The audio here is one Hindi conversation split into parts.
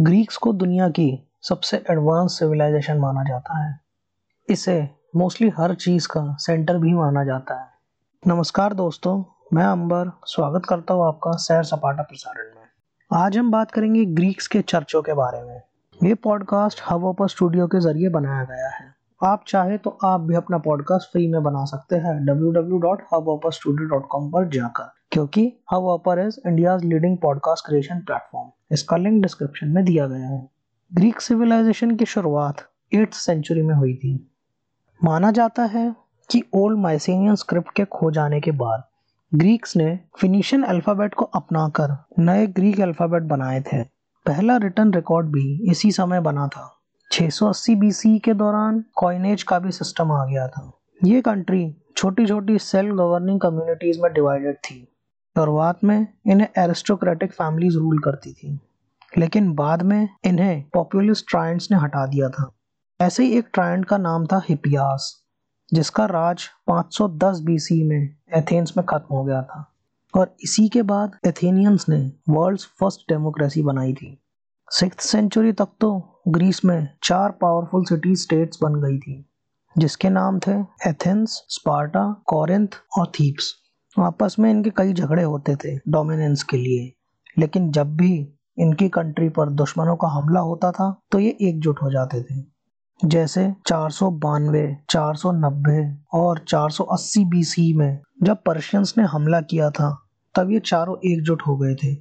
ग्रीक्स को दुनिया की सबसे एडवांस सिविलाइजेशन माना जाता है। इसे मोस्टली हर चीज़ का सेंटर भी माना जाता है। नमस्कार दोस्तों, मैं अंबर स्वागत करता हूँ आपका सैर सपाटा प्रसारण में। आज हम बात करेंगे ग्रीक्स के चर्चों के बारे में। ये पॉडकास्ट हब ओपर स्टूडियो के ज़रिए बनाया गया है। आप चाहे तो आप भी अपना पॉडकास्ट फ्री में बना सकते हैं। www.hubhopperstudio.com पर जाकर। क्योंकि Hubhopper is India leading podcast creation platform इसका लिंक डिस्क्रिप्शन में दिया गया है। ग्रीक सिविलाइजेशन की शुरुआत एट्थ सेंचुरी में हुई थी। माना जाता है कि ओल्ड माइसेनियन स्क्रिप्ट के खो जाने के बाद ग्रीक्स ने फिनिशियन अल्फ़ाबेट को अपनाकर नए ग्रीक अल्फ़ाबेट बनाए थे। पहला रिटर्न रिकॉर्ड भी इसी समय बना था। 680 बीसी के दौरान कॉइनेज का भी सिस्टम आ गया था। ये कंट्री छोटी छोटी सेल्फ गवर्निंग कम्युनिटीज में डिवाइडेड थी। शुरुआत में इन्हें एरिस्टोक्रेटिक फैमिलीज़ रूल करती थी, लेकिन बाद में इन्हें पॉपुलिस्ट ट्रायंट्स ने हटा दिया था। ऐसे ही एक ट्रायंट का नाम था हिपियास जिसका राज 510 बीसी में एथेंस में खत्म हो गया था। और इसी के बाद एथेनियंस ने वर्ल्ड्स फ़र्स्ट डेमोक्रेसी बनाई थी। सिक्स सेंचुरी तक तो ग्रीस में चार पावरफुल सिटी स्टेट्स बन गई थी, जिसके नाम थे एथेंस स्पार्टा कॉरिंथ और थीप्स आपस में इनके कई झगड़े होते थे डोमिनेंस के लिए। लेकिन जब भी इनकी कंट्री पर दुश्मनों का हमला होता था तो ये एकजुट हो जाते थे। जैसे चार सौ बानवे, चार सौ नब्बे और चार सौ अस्सी बीसी में जब पर्शियंस ने हमला किया था, तब ये चारों एकजुट हो गए थे।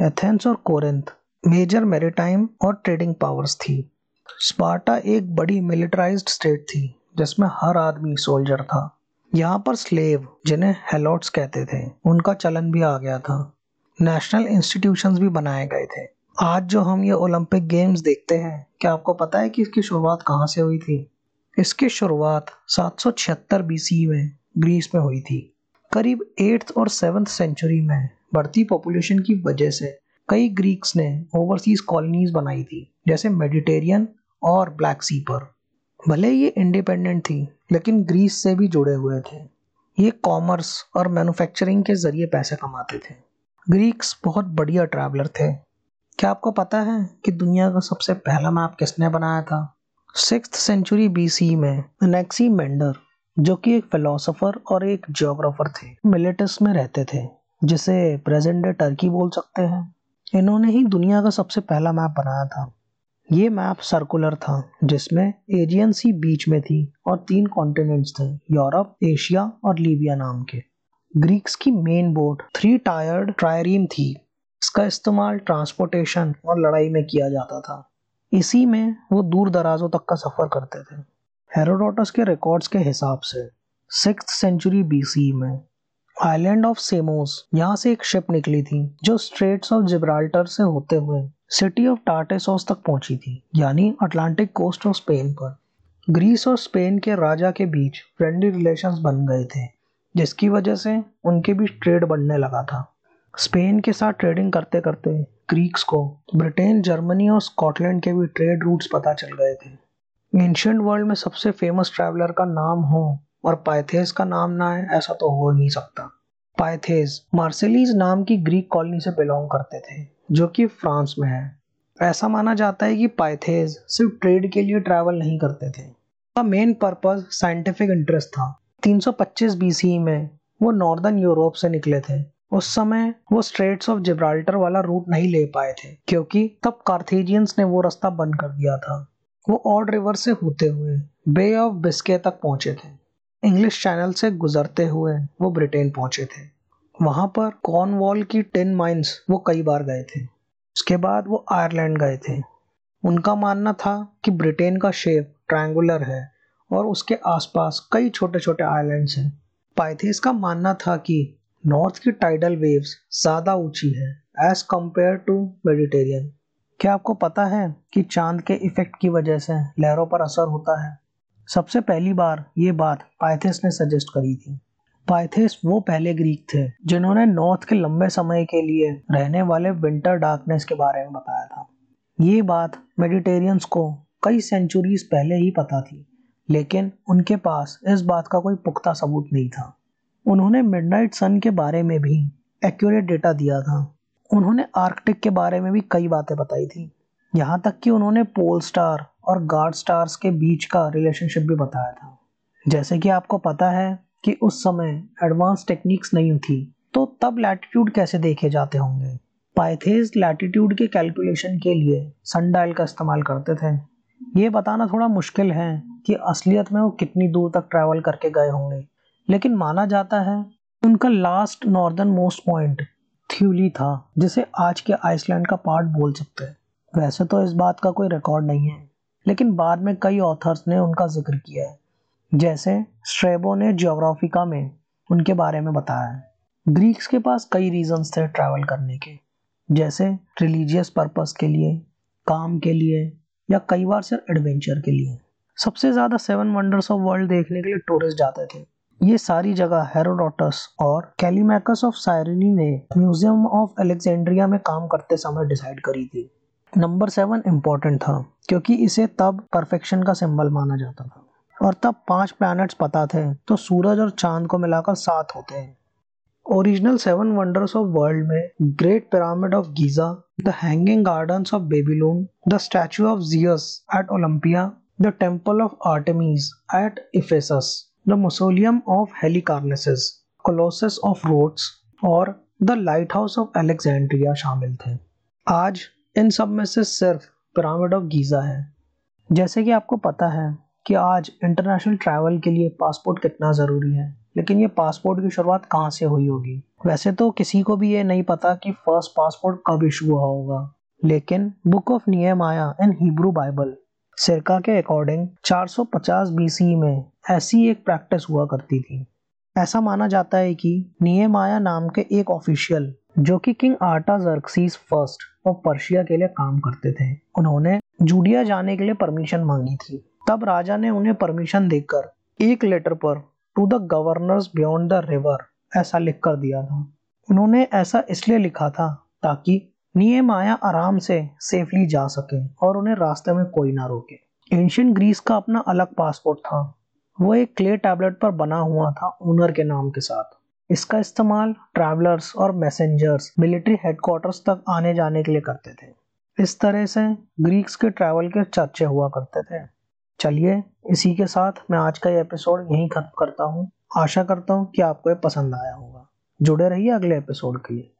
एथेंस और कोरिंथ मेजर मेरीटाइम और ट्रेडिंग पावर्स थी। स्पार्टा एक बड़ी मिलिटराइज्ड स्टेट थी, जिसमें हर आदमी सोल्जर था। यहाँ पर स्लेव, जिन्हें हेलोट्स कहते थे, उनका चलन भी आ गया था। नेशनल इंस्टीट्यूशंस भी बनाए गए थे। आज जो हम ये ओलंपिक गेम्स देखते हैं, क्या आपको पता है कि इसकी शुरुआत कहाँ से हुई थी? इसकी शुरुआत 776 बीसी में, ग्रीस में हुई थी। करीब एट्थ और सेवन्थ सेंचुरी में बढ़ती पॉपुलेशन की वजह से कई ग्रीक्स ने ओवरसीज कॉलोनीज बनाई थी, जैसे मेडिटेरियन और ब्लैक सी पर। भले ये इंडिपेंडेंट थी, लेकिन ग्रीस से भी जुड़े हुए थे। ये कॉमर्स और मैन्युफैक्चरिंग के ज़रिए पैसे कमाते थे। ग्रीक्स बहुत बढ़िया ट्रैवलर थे। क्या आपको पता है कि दुनिया का सबसे पहला मैप किसने बनाया था? सिक्स सेंचुरी बीसी में अनेक्सी मेंडर जो कि एक फिलोसोफर और एक जियोग्राफर थे मिलेटस में रहते थे, जिसे प्रेजेंट डे टर्की बोल सकते हैं। इन्होंने ही दुनिया का सबसे पहला मैप बनाया था। ये मैप सर्कुलर था, जिसमें एजियन सी बीच में थी और तीन कॉन्टिनेंट्स थे, यूरोप, एशिया और लीबिया नाम के। ग्रीक्स की main boat three tiered trireme थी। इसका इस्तेमाल ट्रांसपोर्टेशन और लड़ाई में किया जाता था। इसी में वो दूर दराजों तक का सफ़र करते थे। हेरोडोटस के रिकॉर्ड्स के हिसाब से सिक्स सेंचुरी बीसी में आइलैंड ऑफ़ सेमोस यहाँ से एक शिप निकली थी, जो स्ट्रेट्स ऑफ़ जिब्राल्टर से होते हुए सिटी ऑफ़ टार्टेसोस तक पहुँची थी, यानी अटलांटिक कोस्ट ऑफ़ स्पेन पर। ग्रीस और स्पेन के राजा के बीच फ्रेंडली रिलेशंस बन गए थे, जिसकी वजह से उनके बीच ट्रेड बढ़ने लगा था। स्पेन के साथ ट्रेडिंग करते करते ग्रीक्स को ब्रिटेन जर्मनी और स्कॉटलैंड के भी ट्रेड रूट्स पता चल गए थे। एंशंट वर्ल्ड में सबसे फ़ेमस ट्रैवलर का नाम हो और पाइथेस का नाम ना है ऐसा तो हो ही नहीं सकता। पाइथेस मार्सेलीज नाम की ग्रीक कॉलोनी से बिलोंग करते थे। जो कि फ्रांस में है। ऐसा माना जाता है कि पाइथेज सिर्फ़ ट्रेड के लिए ट्रैवल नहीं करते थे। उनका मेन पर्पज साइंटिफिक इंटरेस्ट था। 325 बीसी में वो नॉर्दर्न यूरोप से निकले थे। उस समय वो स्ट्रेट्स ऑफ़ जिब्राल्टर वाला रूट नहीं ले पाए थे, क्योंकि तब कार्थेजियंस ने वो रास्ता बंद कर दिया था। वो ऑड रिवर से होते हुए बे ऑफ़ बिस्के तक पहुँचे थे। इंग्लिश चैनल से गुजरते हुए वो ब्रिटेन पहुँचे थे। वहाँ पर कॉर्नवॉल की टेन माइंस वो कई बार गए थे। उसके बाद वो आयरलैंड गए थे। उनका मानना था कि ब्रिटेन का शेप ट्रायंगुलर है और उसके आसपास कई छोटे छोटे आइलैंड्स हैं। पाइथेस का मानना था कि नॉर्थ की टाइडल वेव्स ज़्यादा ऊँची है एज कंपेयर टू मेडिटेरियन क्या आपको पता है कि चाँद के इफ़ेक्ट की वजह से लहरों पर असर होता है? सबसे पहली बार ये बात पाइथेस ने सजेस्ट करी थी। पाइथेस वो पहले ग्रीक थे, जिन्होंने नॉर्थ के लंबे समय के लिए रहने वाले विंटर डार्कनेस के बारे में बताया था। ये बात मेडिटेरियंस को कई सेंचुरीज पहले ही पता थी, लेकिन उनके पास इस बात का कोई पुख्ता सबूत नहीं था। उन्होंने मिडनाइट सन के बारे में भी एक्यूरेट डेटा दिया था। उन्होंने आर्कटिक के बारे में भी कई बातें बताई थी। यहाँ तक कि उन्होंने पोल स्टार और गार्ड स्टार्स के बीच का रिलेशनशिप भी बताया था। जैसे कि आपको पता है कि उस समय एडवांस टेक्निक्स नहीं थी तो तब लैटिट्यूड कैसे देखे जाते होंगे? पाइथेज लैटिट्यूड के कैलकुलेशन के लिए सनडायल का इस्तेमाल करते थे। ये बताना थोड़ा मुश्किल है कि असलियत में वो कितनी दूर तक ट्रैवल करके गए होंगे। लेकिन माना जाता है, उनका last northern most point Thule था, जिसे आज के आइसलैंड का पार्ट बोल सकते हैं। वैसे तो इस बात का कोई रिकॉर्ड नहीं है, लेकिन बाद में कई ऑथर्स ने उनका ज़िक्र किया है। जैसे स्ट्रेबो ने जियोग्राफिका में उनके बारे में बताया है। ग्रीक्स के पास कई रीजंस थे ट्रैवल करने के। जैसे रिलीजियस पर्पस के लिए, काम के लिए, या कई बार सिर्फ़ एडवेंचर के लिए। सबसे ज़्यादा सेवन वंडर्स ऑफ़ वर्ल्ड देखने के लिए टूरिस्ट जाते थे। ये सारी जगह हेरोडोटस और कैलीमैकस ऑफ़ साइरनी ने म्यूज़ियम ऑफ़ अलेक्जेंड्रिया में काम करते समय डिसाइड करी थी। नंबर सेवन इम्पोर्टेंट था, क्योंकि इसे तब परफेक्शन का सिंबल माना जाता था। और तब पाँच प्लैनेट्स पता थे तो सूरज और चाँद को मिलाकर सात होते हैं। Original seven wonders of world में great pyramid of Giza the hanging gardens of Babylon the statue of Zeus at Olympia the temple of Artemis at Ephesus the mausoleum of Halicarnassus colossus of Rhodes और the lighthouse of Alexandria शामिल थे। आज इन सब में से सिर्फ़ पिरामिड ऑफ़ गीज़ा है। जैसे कि आपको पता है कि आज इंटरनेशनल ट्रैवल के लिए पासपोर्ट कितना ज़रूरी है? लेकिन ये पासपोर्ट की शुरुआत कहाँ से हुई होगी? वैसे तो किसी को भी ये नहीं पता कि फ़र्स्ट पासपोर्ट कब इशू हुआ होगा। लेकिन बुक ऑफ़ नियम आया इन हिब्रू बाइबल सिरका के अकॉर्डिंग 450 बीसी में ऐसी एक प्रैक्टिस हुआ करती थी। ऐसा माना जाता है कि नियमाया नाम के एक ऑफिशियल जो कि king Artaxerxes first of Persia के लिए काम करते थे, उन्होंने जूडिया जाने के लिए परमिशन मांगी थी। तब राजा ने उन्हें परमिशन देकर एक लेटर पर to the governors beyond the river ऐसा लिख कर दिया था। उन्होंने ऐसा इसलिए लिखा था ताकि नियम आया आराम से सेफली जा सके और उन्हें रास्ते में कोई ना रोके। एंशियंट ग्रीस का अपना अलग पासपोर्ट था। वो एक क्ले टैबलेट पर बना हुआ था ओनर के नाम के साथ। इसका इस्तेमाल ट्रैवलर्स और मैसेंजर्स मिलिट्री हेडक्वार्टर्स तक आने जाने के लिए करते थे। इस तरह से ग्रीक्स के ट्रैवल के चर्चे हुआ करते थे। चलिए, इसी के साथ मैं आज का ये एपिसोड यहीं खत्म करता हूँ आशा करता हूँ कि आपको ये पसंद आया होगा जुड़े रहिए अगले एपिसोड के लिए.